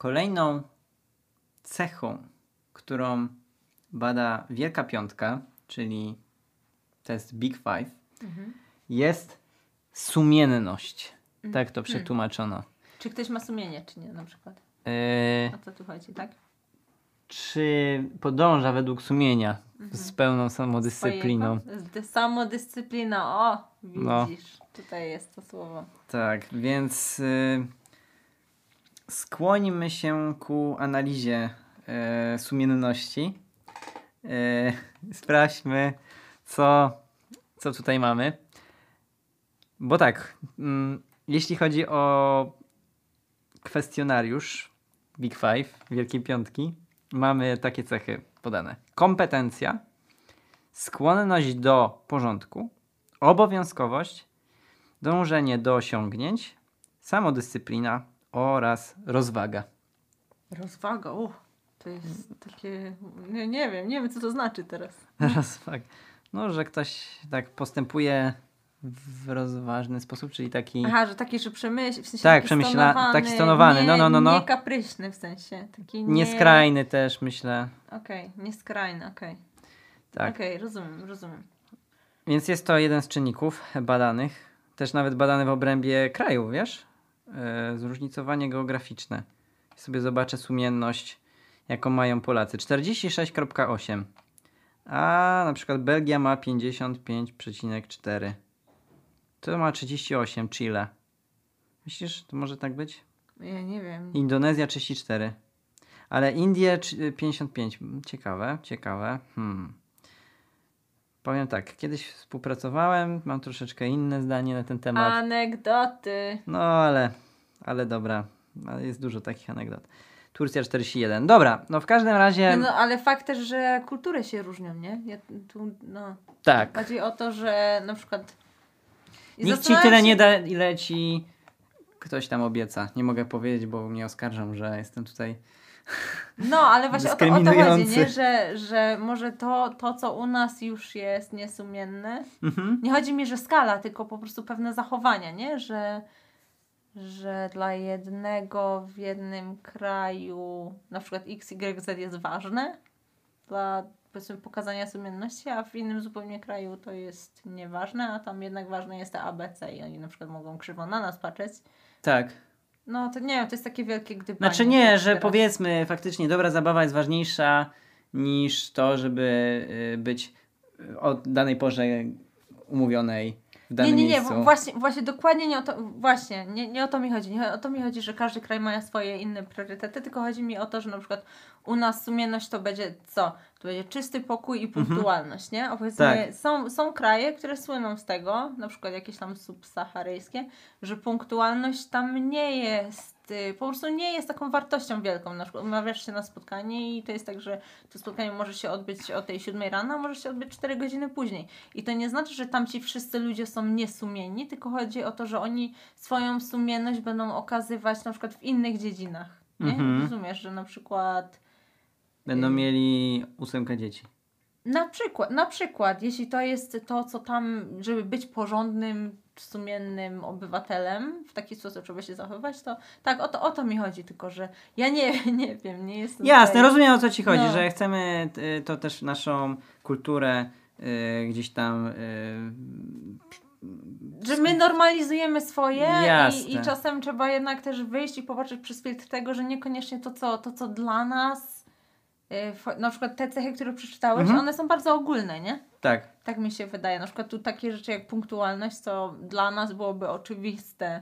Kolejną cechą, którą bada Wielka Piątka, czyli test Big Five, Mhm. jest sumienność. Tak Mm. to przetłumaczono. Czy ktoś ma sumienie, czy nie na przykład? Yy, O co tu chodzi, tak? czy podąża według sumienia Mhm. z pełną samodyscypliną? Swojego? Samodyscyplina, o, No. widzisz, tutaj jest to słowo. Tak, więc y, skłonimy się ku analizie y, sumienności. Y, sprawdźmy, co, co tutaj mamy. Bo tak, mm, jeśli chodzi o kwestionariusz Big Five, Wielkiej Piątki, mamy takie cechy podane. Kompetencja, skłonność do porządku, obowiązkowość, dążenie do osiągnięć, samodyscyplina oraz rozwaga. Rozwaga, uch, to jest takie, nie, nie wiem, nie wiem co to znaczy teraz. Rozwaga. No, że ktoś tak postępuje w rozważny sposób, czyli taki. Aha, że taki, że przemyśl, w sensie Tak, taki przemyśla- taki stonowany, nie, no, no, no, no. Nie kapryśny w sensie, taki nie... Nieskrajny też, myślę. Okej, nieskrajny, okej. Tak. Okej, rozumiem, rozumiem. Więc jest to jeden z czynników badanych. Też nawet badany w obrębie kraju, wiesz? Yy, zróżnicowanie geograficzne. Sobie zobaczę sumienność, jaką mają Polacy. 46,8. A na przykład Belgia ma 55,4. To ma 38, Chile. Myślisz, to może tak być? Ja nie wiem. Indonezja 34. Ale Indie trzy- 55. Ciekawe, ciekawe. Hmm. Powiem tak, kiedyś współpracowałem, mam troszeczkę inne zdanie na ten temat. Anegdoty. No ale, ale dobra, jest dużo takich anegdot. Turcja 41. Dobra, no w każdym razie, No, no ale fakt też, że kultury się różnią, nie? Ja tu, no, tak. chodzi o to, że na przykład... I Nikt ci tyle się- nie da, ile ci ktoś tam obieca. Nie mogę powiedzieć, bo mnie oskarżą, że jestem tutaj. No, ale właśnie o to, o to chodzi, nie? Że, że może to, to, co u nas już jest niesumienne, Mhm. nie chodzi mi, że skala, tylko po prostu pewne zachowania, nie? Że, że dla jednego w jednym kraju na przykład X, Y, Z jest ważne dla powiedzmy pokazania sumienności, a w innym zupełnie kraju to jest nieważne, a tam jednak ważne jest te ABC i oni na przykład mogą krzywo na nas patrzeć. Tak. No to nie wiem, to jest takie wielkie gdybanie. Znaczy nie, że teraz. powiedzmy faktycznie dobra zabawa jest ważniejsza niż to, żeby y, być o danej porze umówionej w Nie, danym nie, nie, miejscu. właśnie, właśnie dokładnie nie o to, właśnie, nie, nie o to mi chodzi. Nie o to mi chodzi, że każdy kraj ma swoje inne priorytety, tylko chodzi mi o to, że na przykład u nas sumienność to będzie co? To będzie czysty pokój i punktualność, nie? A powiedzmy, Mhm. Tak. są, są kraje, które słyną z tego, na przykład jakieś tam subsaharyjskie, że punktualność tam nie jest, y, po prostu nie jest taką wartością wielką. Na przykład umawiasz się na spotkanie i to jest tak, że to spotkanie może się odbyć o tej 7 rano, a może się odbyć 4 godziny później. I to nie znaczy, że tam ci wszyscy ludzie są niesumienni, tylko chodzi o to, że oni swoją sumienność będą okazywać na przykład w innych dziedzinach. Nie? Mhm. Rozumiesz, że na przykład Będą y- mieli ósemkę dzieci. Na przykład, na przykład, jeśli to jest to, co tam, żeby być porządnym, sumiennym obywatelem, w taki sposób trzeba się zachowywać, to tak, o to, o to mi chodzi, tylko że ja nie, nie wiem, nie jestem Jasne, tutaj- rozumiem o co ci chodzi, No. że chcemy y, to też naszą kulturę y, gdzieś tam y, Że my normalizujemy swoje i, i czasem trzeba jednak też wyjść i popatrzeć przez filtr tego, że niekoniecznie to, co, to, co dla nas, na przykład te cechy, które przeczytałeś, Mhm. one są bardzo ogólne, nie? tak. Tak mi się wydaje. Na przykład tu takie rzeczy jak punktualność, co dla nas byłoby oczywiste,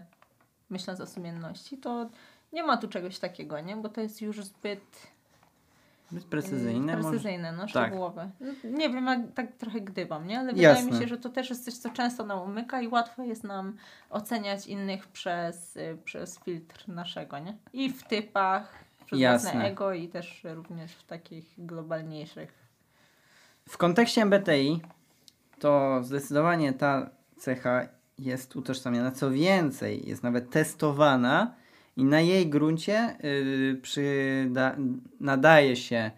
myśląc o sumienności, to nie ma tu czegoś takiego, nie? Bo to jest już zbyt yy, precyzyjne. może- precyzyjne no, Tak. szczegółowe. Nie wiem, jak tak trochę gdybam, nie? Ale wydaje mi Jasne. się, że to też jest coś, co często nam umyka i łatwo jest nam oceniać innych przez, y, przez filtr naszego, nie? I w typach, przez Jasne. własne ego i też również w takich globalniejszych. W kontekście MBTI to zdecydowanie ta cecha jest utożsamiana. Co więcej, jest nawet testowana i na jej gruncie yy, przyda- nadaje się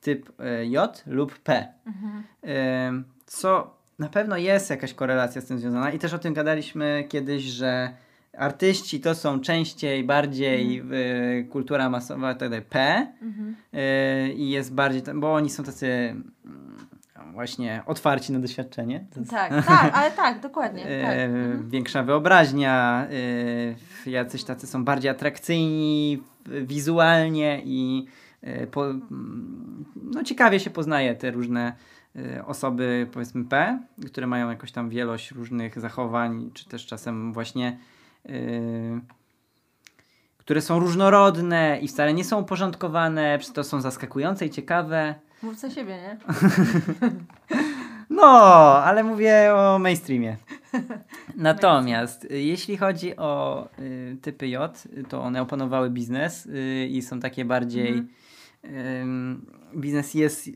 typ y, J lub P. Ym, co na pewno jest jakaś korelacja z tym związana i też o tym gadaliśmy kiedyś, że artyści to są częściej, bardziej y, kultura masowa, tak dalej, P y, i jest bardziej, bo oni są tacy mm, właśnie otwarci na doświadczenie. Jest, Tak, tak, ale tak, dokładnie. Tak. e, Mhm. Większa wyobraźnia, e, jacyś tacy są bardziej atrakcyjni wizualnie i po, mm, no, ciekawie się poznaje te różne osoby, powiedzmy P, które mają jakąś tam wielość różnych zachowań, czy też czasem właśnie które są różnorodne i wcale nie są uporządkowane, przez to są zaskakujące i ciekawe. Mów za siebie, nie? No, ale mówię o mainstreamie. Natomiast y, jeśli chodzi o y, typy J, y, to one opanowały biznes y, i są takie bardziej. ym, biznes jest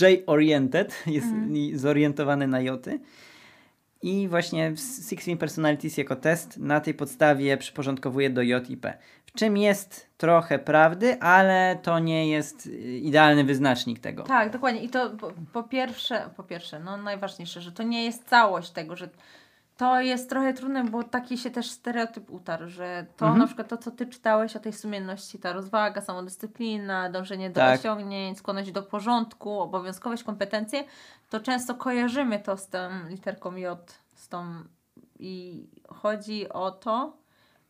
J-oriented, jest i zorientowany na Joty. I właśnie Sixteen Personalities jako test na tej podstawie przyporządkowuje do J i P. W czym jest trochę prawdy, ale to nie jest y, idealny wyznacznik tego. Tak, dokładnie. I to po, po pierwsze, po pierwsze, no najważniejsze, że to nie jest całość tego, że to jest trochę trudne, bo taki się też stereotyp utarł, że to Mhm. na przykład to, co ty czytałeś o tej sumienności, ta rozwaga, samodyscyplina, dążenie do Tak. osiągnięć, skłonność do porządku, obowiązkowość, kompetencje, to często kojarzymy to z tą literką J, z tą i chodzi o to,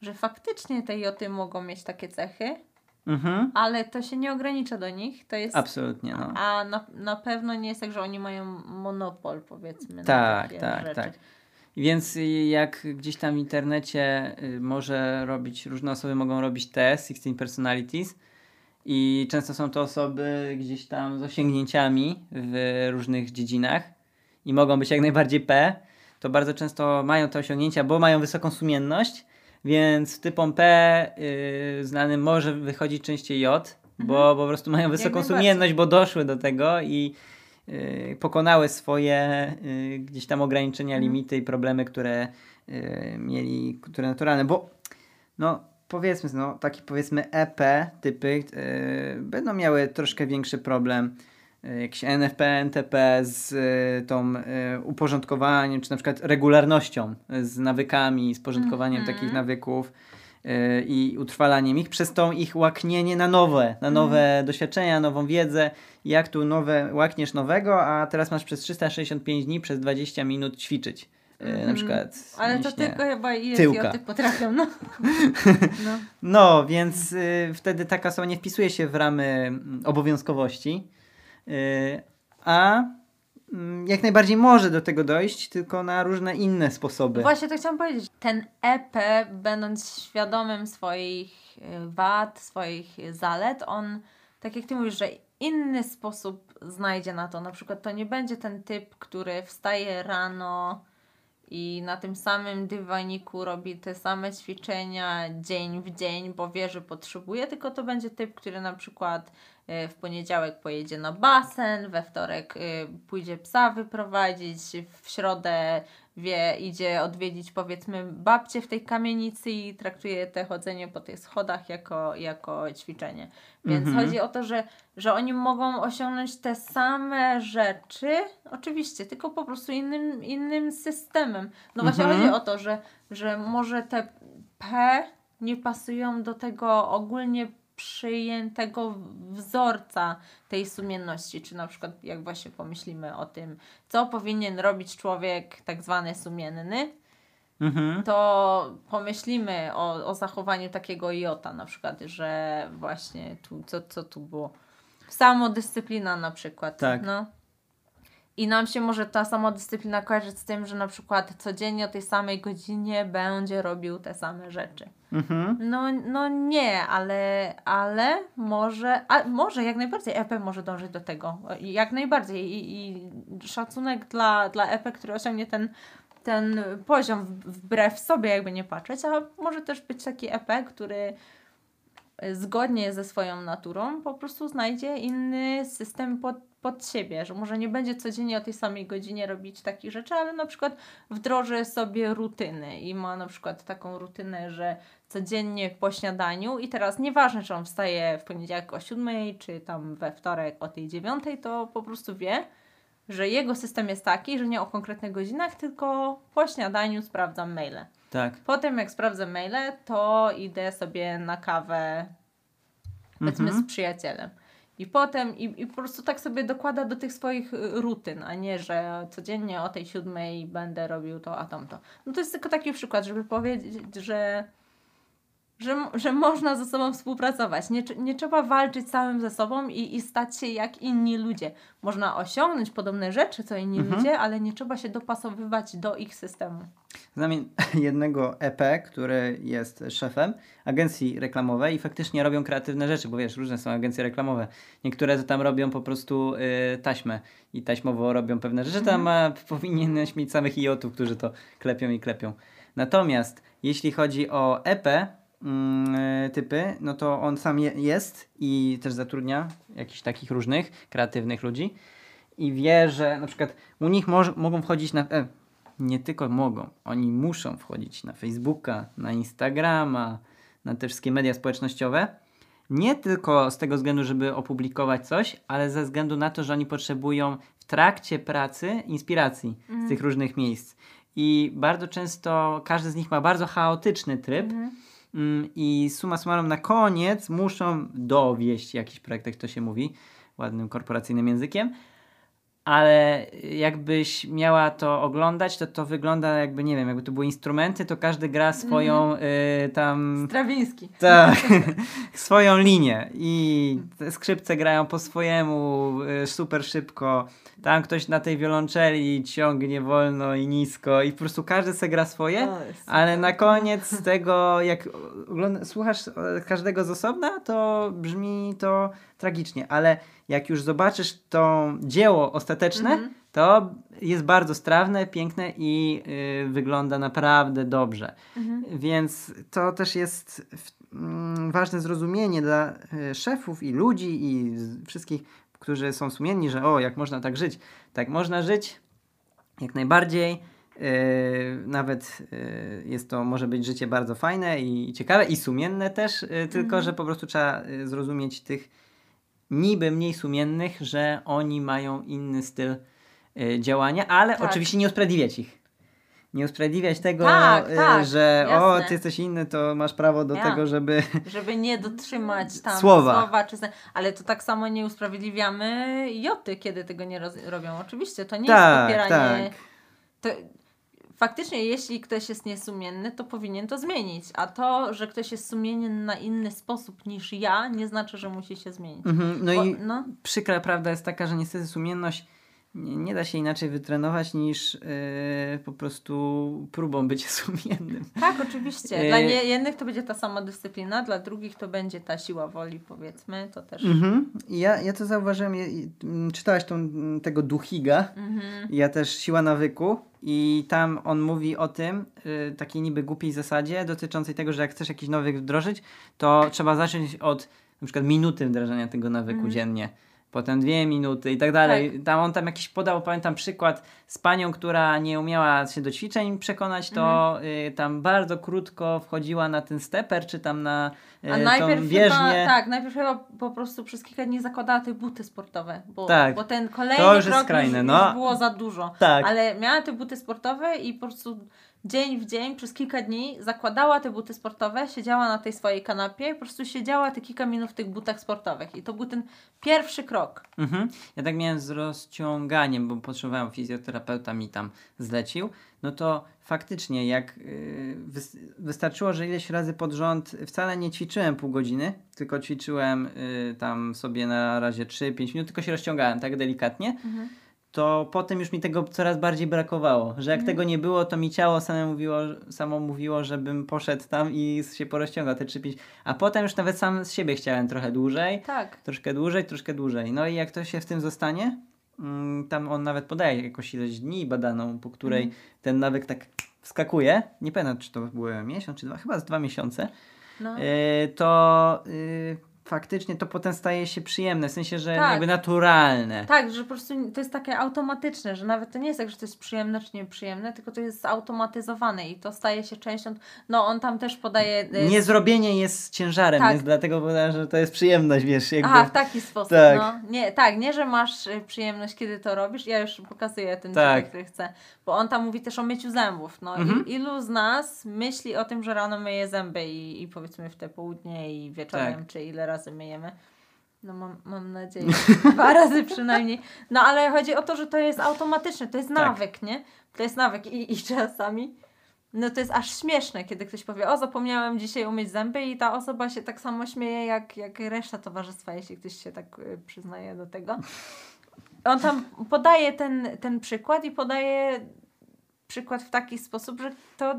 że faktycznie te Joty mogą mieć takie cechy, Mhm. ale to się nie ogranicza do nich. To jest Absolutnie, no. a na, na pewno nie jest tak, że oni mają monopol, powiedzmy. na Tak, takie tak, rzeczy. tak. Więc y, jak gdzieś tam w internecie y, może robić, różne osoby mogą robić test 16 personalities i często są to osoby gdzieś tam z osiągnięciami w różnych dziedzinach i mogą być jak najbardziej P, to bardzo często mają te osiągnięcia, bo mają wysoką sumienność, więc typom P y, znanym może wychodzić częściej J, bo po prostu mają wysoką sumienność, bo doszły do tego i pokonały swoje y, gdzieś tam ograniczenia, Mhm. limity i problemy, które y, mieli, które naturalne, bo no powiedzmy, no taki powiedzmy EP typy y, będą miały troszkę większy problem y, jakiś NFP, NTP z y, tą y, uporządkowaniem, czy na przykład regularnością, y, z nawykami, z porządkowaniem Mhm. takich nawyków y, i utrwalaniem ich, przez to ich łaknienie na nowe, na Mhm. nowe doświadczenia, nową wiedzę. Jak tu nowe, łakniesz nowego, a teraz masz przez 365 dni przez 20 minut ćwiczyć. y, Na Mhm. przykład. Ale to tylko chyba i tyłka. idioty potrafią, no. no. No, więc y, wtedy taka osoba nie wpisuje się w ramy mm, obowiązkowości, y, a mm, jak najbardziej może do tego dojść, tylko na różne inne sposoby. Właśnie to chciałam powiedzieć. Ten EP, będąc świadomym swoich y, wad, swoich zalet, on, tak jak ty mówisz, że inny sposób znajdzie na to. Na przykład to nie będzie ten typ, który wstaje rano i na tym samym dywaniku robi te same ćwiczenia dzień w dzień, bo wie, że potrzebuje, tylko to będzie typ, który na przykład y, w poniedziałek pojedzie na basen, we wtorek y, pójdzie psa wyprowadzić, w środę wie, idzie odwiedzić powiedzmy babcię w tej kamienicy i traktuje te chodzenie po tych schodach jako, jako ćwiczenie. Więc Mhm. chodzi o to, że, że oni mogą osiągnąć te same rzeczy, oczywiście, tylko po prostu innym, innym systemem. No właśnie Mhm. chodzi o to, że, że może te P nie pasują do tego ogólnie przyjętego wzorca tej sumienności, czy na przykład jak właśnie pomyślimy o tym, co powinien robić człowiek tak zwany sumienny, Mhm. to pomyślimy o, o zachowaniu takiego jota na przykład, że właśnie tu, co, co tu było? Samodyscyplina na przykład. Tak. No. I nam się może ta samodyscyplina kojarzyć z tym, że na przykład codziennie o tej samej godzinie będzie robił te same rzeczy. Mhm. No, no nie, ale, ale może, a może jak najbardziej EP może dążyć do tego. Jak najbardziej. I, i szacunek dla, dla EP, który osiągnie ten, ten poziom wbrew sobie, jakby nie patrzeć, a może też być taki EP, który zgodnie ze swoją naturą po prostu znajdzie inny system pod, pod siebie, że może nie będzie codziennie o tej samej godzinie robić takich rzeczy, ale na przykład wdroży sobie rutyny i ma na przykład taką rutynę, że codziennie po śniadaniu i teraz nieważne, czy on wstaje w poniedziałek o 7, czy tam we wtorek o tej 9, to po prostu wie, że jego system jest taki, że nie o konkretnych godzinach, tylko po śniadaniu sprawdzam maile. Tak. Potem jak sprawdzę maile, to idę sobie na kawę powiedzmy Mhm. z przyjacielem. I potem, i, i po prostu tak sobie dokłada do tych swoich y, rutyn, a nie, że codziennie o tej siódmej będę robił to, a tamto. No to jest tylko taki przykład, żeby powiedzieć, że, że, że można ze sobą współpracować. Nie, nie trzeba walczyć samym ze sobą i, i stać się jak inni ludzie. Można osiągnąć podobne rzeczy, co inni Mhm. ludzie, ale nie trzeba się dopasowywać do ich systemu. Znam jednego EP, który jest szefem agencji reklamowej i faktycznie robią kreatywne rzeczy, bo wiesz, różne są agencje reklamowe. Niektóre to tam robią po prostu y, taśmę i taśmowo robią pewne rzeczy. Tam ma, powinieneś mieć samych iotów, którzy to klepią i klepią. Natomiast jeśli chodzi o EP typy, no to on sam je, jest i też zatrudnia jakichś takich różnych kreatywnych ludzi i wie, że na przykład u nich mogą wchodzić na. E, nie tylko mogą, oni muszą wchodzić na Facebooka, na Instagrama, na te wszystkie media społecznościowe. Nie tylko z tego względu, żeby opublikować coś, ale ze względu na to, że oni potrzebują w trakcie pracy inspiracji z tych różnych miejsc. I bardzo często każdy z nich ma bardzo chaotyczny tryb. Mm, I suma summarum na koniec muszą dowieść jakiś projekt, jak to się mówi, ładnym korporacyjnym językiem. Ale jakbyś miała to oglądać, to to wygląda jakby, nie wiem, jakby to były instrumenty, to każdy gra swoją y, tam... Strawiński. Tak, swoją linię. I te skrzypce grają po swojemu y, super szybko. Tam ktoś na tej wiolonczeli ciągnie wolno i nisko i po prostu każdy se gra swoje, O, ale na koniec tego, jak ogląda, słuchasz e, każdego z osobna, to brzmi to tragicznie, ale jak już zobaczysz to dzieło ostateczne, Mhm. to jest bardzo strawne, piękne i y, wygląda naprawdę dobrze. Mhm. Więc to też jest w, mm, ważne zrozumienie dla y, szefów i ludzi i z, wszystkich, którzy są sumienni, że o, jak można tak żyć. Tak można żyć jak najbardziej. y, nawet y, jest to, może być życie bardzo fajne i ciekawe i sumienne też, y, tylko że po prostu trzeba y, zrozumieć tych niby mniej sumiennych, że oni mają inny styl y, działania, ale Tak. oczywiście nie usprawiedliwiać ich. Nie usprawiedliwiać tego, Tak, y, tak, że o, jasne. ty jesteś inny, to masz prawo do Ja. tego, żeby... żeby nie dotrzymać tam Słowa. słowa czy, ale to tak samo nie usprawiedliwiamy joty, kiedy tego nie robią. Oczywiście to nie Tak, jest popieranie. tak. To, faktycznie, jeśli ktoś jest niesumienny, to powinien to zmienić. A to, że ktoś jest sumienny na inny sposób niż ja, nie znaczy, że musi się zmienić. Mhm, no Bo- i no, przykra prawda jest taka, że niestety sumienność nie, nie da się inaczej wytrenować niż yy, po prostu próbą bycia sumiennym. tak, oczywiście. E- Dla nie, jednych to będzie ta sama dyscyplina, dla drugich to będzie ta siła woli, powiedzmy. To też. Mhm. Ja, ja to zauważyłem, ja, i- m, czytałaś tą, m, tego Duchiga, Mhm. ja też Siła Nawyku i tam on mówi o tym, y, takiej niby głupiej zasadzie dotyczącej tego, że jak chcesz jakiś nawyk wdrożyć, to trzeba zacząć od na przykład minuty wdrażania tego nawyku Mhm. dziennie. Potem dwie minuty i tak dalej. Tam on tam jakiś podał, pamiętam przykład z panią, która nie umiała się do ćwiczeń przekonać, to Mhm. y, tam bardzo krótko wchodziła na ten steper, czy tam na y, A najpierw chyba, tak, najpierw chyba po prostu przez kilka dni zakładała te buty sportowe, bo, Tak. bo ten kolejny To już krok skrajne, już, no. już było za dużo. Tak. Ale miała te buty sportowe i po prostu dzień w dzień, przez kilka dni zakładała te buty sportowe, siedziała na tej swojej kanapie i po prostu siedziała te kilka minut w tych butach sportowych. I to był ten pierwszy krok. Mhm. Ja tak miałem z rozciąganiem, bo potrzebowałem fizjoterapeuta mi tam zlecił. No to faktycznie, jak wys- wystarczyło, że ileś razy pod rząd wcale nie ćwiczyłem pół godziny, tylko ćwiczyłem yy, tam sobie na razie 3-5 minut, tylko się rozciągałem tak delikatnie. To potem już mi tego coraz bardziej brakowało. Że jak tego nie było, to mi ciało samo mówiło, samo mówiło, żebym poszedł tam i się porozciągał te 3-5. A potem już nawet sam z siebie chciałem trochę dłużej Tak. troszkę dłużej, troszkę dłużej. No i jak to się w tym zostanie, mm, tam on nawet podaje jakąś ilość dni badaną, po której Mhm. ten nawyk tak wskakuje. Nie pamiętam, czy to były miesiąc, czy dwa, chyba z dwa miesiące. No. Yy, to yy, faktycznie to potem staje się przyjemne, w sensie, że Tak. jakby naturalne. Tak, że po prostu to jest takie automatyczne, że nawet to nie jest tak, że to jest przyjemne czy nieprzyjemne, tylko to jest zautomatyzowane i to staje się częścią. No on tam też podaje. y, Nie zrobienie jest ciężarem, Tak. więc dlatego powiedziałem, że to jest przyjemność, wiesz, jakby... Aha, w taki sposób. Tak. No. Nie, tak, nie, że masz y, przyjemność, kiedy to robisz. Ja już pokazuję ten Tak. tak. który chcę. Bo on tam mówi też o myciu zębów. No, Mhm. I, ilu z nas myśli o tym, że rano myje zęby i, i powiedzmy w te południe i wieczorem, Tak. czy ile razy myjemy? No mam, mam nadzieję, dwa razy przynajmniej. No ale chodzi o to, że to jest automatyczne, to jest Tak. nawyk, nie? To jest nawyk i, i czasami no to jest aż śmieszne, kiedy ktoś powie, o zapomniałem dzisiaj umyć zęby i ta osoba się tak samo śmieje jak, jak reszta towarzystwa, jeśli ktoś się tak y, przyznaje do tego. On tam podaje ten, ten przykład i podaje przykład w taki sposób, że to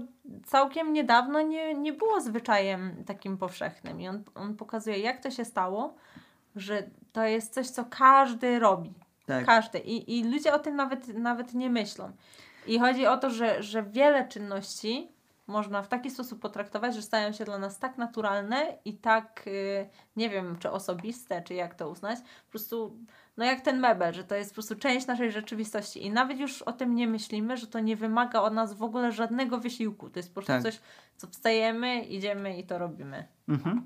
całkiem niedawno nie, nie było zwyczajem takim powszechnym. I on, on pokazuje, jak to się stało, że to jest coś, co każdy robi. Tak. Każdy. I, I ludzie o tym nawet, nawet nie myślą. I chodzi o to, że, że wiele czynności można w taki sposób potraktować, że stają się dla nas tak naturalne i tak, y, nie wiem, czy osobiste, czy jak to uznać, po prostu, no jak ten mebel, że to jest po prostu część naszej rzeczywistości i nawet już o tym nie myślimy, że to nie wymaga od nas w ogóle żadnego wysiłku. To jest po prostu Tak. coś, co wstajemy, idziemy i to robimy. Mhm.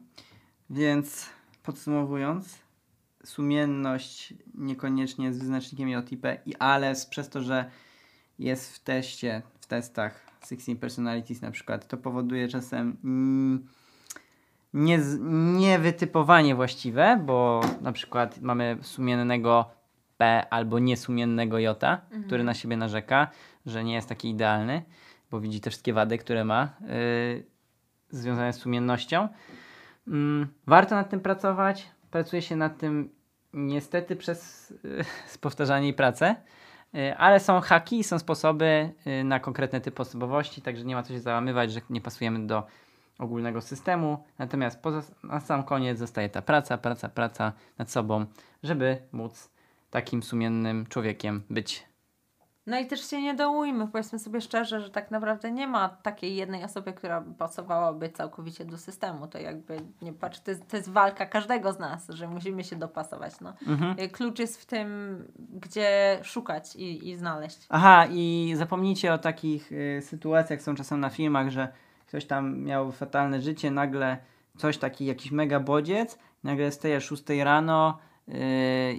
Więc podsumowując, sumienność niekoniecznie jest wyznacznikiem i ale przez to, że jest w teście, w testach 16 Personalities na przykład, to powoduje czasem mm, nie, niewytypowanie właściwe, bo na przykład mamy sumiennego P albo niesumiennego J, który na siebie narzeka, że nie jest taki idealny, bo widzi te wszystkie wady, które ma yy, związane z sumiennością. Mm, warto nad tym pracować. Pracuje się nad tym niestety przez y, powtarzanie i pracę, ale są haki są sposoby y, na konkretny typ osobowości, także nie ma co się załamywać, że nie pasujemy do ogólnego systemu. Natomiast poza, na sam koniec zostaje ta praca, praca, praca nad sobą, żeby móc takim sumiennym człowiekiem być. No i też się nie dołujmy, powiedzmy sobie szczerze, że tak naprawdę nie ma takiej jednej osoby, która pasowałaby całkowicie do systemu. To jakby, nie patrz, to jest, to jest walka każdego z nas, że musimy się dopasować. No. Mhm. Y, Klucz jest w tym, gdzie szukać i, i znaleźć. Aha, i zapomnijcie o takich y, sytuacjach, są czasem na filmach, że ktoś tam miał fatalne życie, nagle coś taki, jakiś mega bodziec, nagle staje 6 rano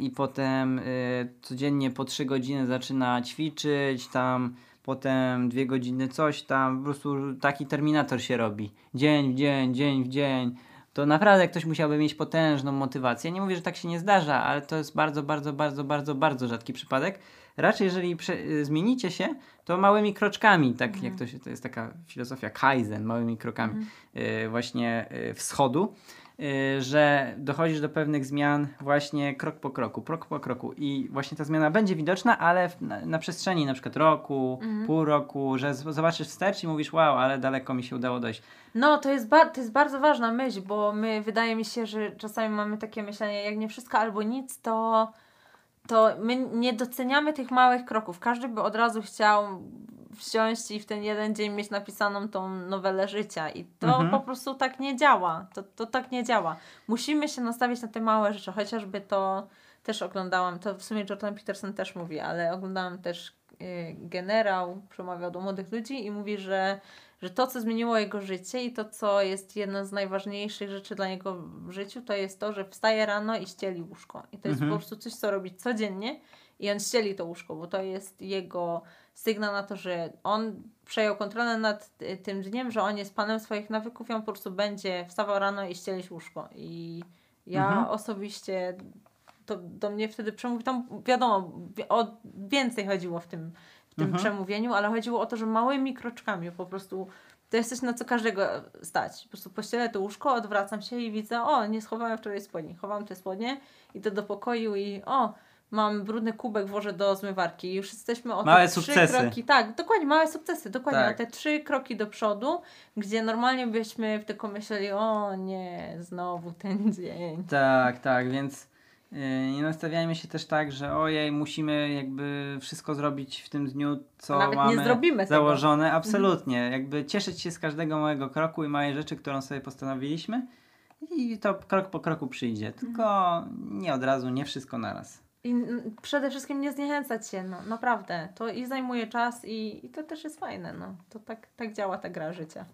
i potem y, codziennie po 3 godziny zaczyna ćwiczyć, tam potem 2 godziny coś tam, po prostu taki terminator się robi. Dzień w dzień, dzień w dzień. To naprawdę ktoś musiałby mieć potężną motywację. Nie mówię, że tak się nie zdarza, ale to jest bardzo, bardzo, bardzo, bardzo, bardzo rzadki przypadek. Raczej, jeżeli y, zmienicie się, to małymi kroczkami, tak jak to się, to jest taka filozofia Kaizen, małymi krokami y, właśnie wschodu, że dochodzisz do pewnych zmian właśnie krok po kroku, krok po kroku i właśnie ta zmiana będzie widoczna, ale na, na przestrzeni na przykład roku, pół roku, że zobaczysz wstecz i mówisz wow, ale daleko mi się udało dojść. No, to jest, to jest bardzo ważna myśl, bo my, wydaje mi się, że czasami mamy takie myślenie, jak nie wszystko albo nic, to, to my nie doceniamy tych małych kroków. Każdy by od razu chciał wsiąść i w ten jeden dzień mieć napisaną tą nowelę życia i to Mhm. po prostu tak nie działa. To, to tak nie działa. Musimy się nastawić na te małe rzeczy, chociażby to też oglądałam, to w sumie Jordan Peterson też mówi, ale oglądałam też y, generał, przemawiał do młodych ludzi i mówi, że że to, co zmieniło jego życie i to, co jest jedną z najważniejszych rzeczy dla niego w życiu, to jest to, że wstaje rano i ścieli łóżko. I to jest Mhm. po prostu coś, co robi codziennie i on ścieli to łóżko, bo to jest jego sygnał na to, że on przejął kontrolę nad y, tym dniem, że on jest panem swoich nawyków i on po prostu będzie wstawał rano i ścielić łóżko. I ja Mhm. osobiście to do mnie wtedy przemówił, tam wiadomo, wi- o więcej chodziło w tym, w tym Mhm. przemówieniu, ale chodziło o to, że małymi kroczkami po prostu to jest coś, na co każdego stać. Po prostu pościelę to łóżko, odwracam się i widzę, o, nie schowałem wczoraj spodni. Chowam te spodnie, idę do pokoju i o, mam brudny kubek, włożę do zmywarki. I już jesteśmy o Małe te trzy sukcesy. kroki. Tak, dokładnie, małe sukcesy, dokładnie. Tak. O te trzy kroki do przodu, gdzie normalnie byśmy tylko myśleli, o nie, znowu ten dzień. Tak, tak, więc yy, nie nastawiajmy się też tak, że ojej, musimy jakby wszystko zrobić w tym dniu, co Nawet nie mamy zrobimy tego. założone. Absolutnie, jakby cieszyć się z każdego małego kroku i małej rzeczy, którą sobie postanowiliśmy i to krok po kroku przyjdzie. Tylko nie od razu, nie wszystko naraz. I przede wszystkim nie zniechęcać się, no naprawdę. To i zajmuje czas i, i to też jest fajne, no. To tak, tak działa ta gra życia.